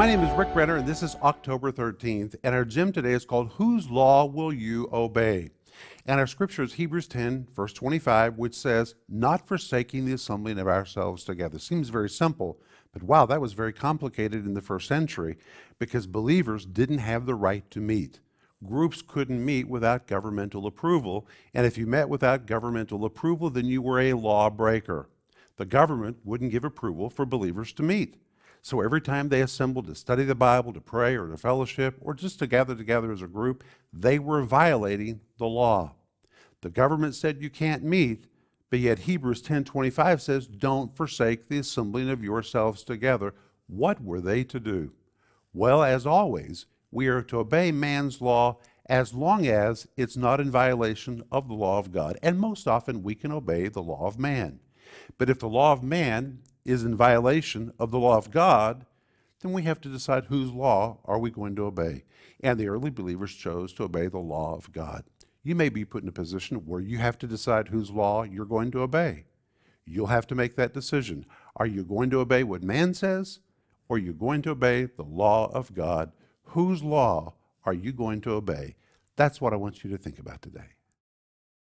My name is Rick Renner, and this is October 13th. And our gym today is called Whose Law Will You Obey? And our scripture is Hebrews 10, verse 25, which says, Not forsaking the assembling of ourselves together. Seems very simple, but wow, that was very complicated in the first century because believers didn't have the right to meet. Groups couldn't meet without governmental approval, and if you met without governmental approval, then you were a lawbreaker. The government wouldn't give approval for believers to meet. So every time they assembled to study the Bible, to pray, or to fellowship, or just to gather together as a group, they were violating the law. The government said you can't meet, but yet Hebrews 10:25 says, "Don't forsake the assembling of yourselves together." What were they to do? Well, as always, we are to obey man's law as long as it's not in violation of the law of God. And most often we can obey the law of man. But if the law of man is in violation of the law of God, then we have to decide whose law are we going to obey. And the early believers chose to obey the law of God. You may be put in a position where you have to decide whose law you're going to obey. You'll have to make that decision. Are you going to obey what man says, or are you going to obey the law of God? Whose law are you going to obey? That's what I want you to think about today.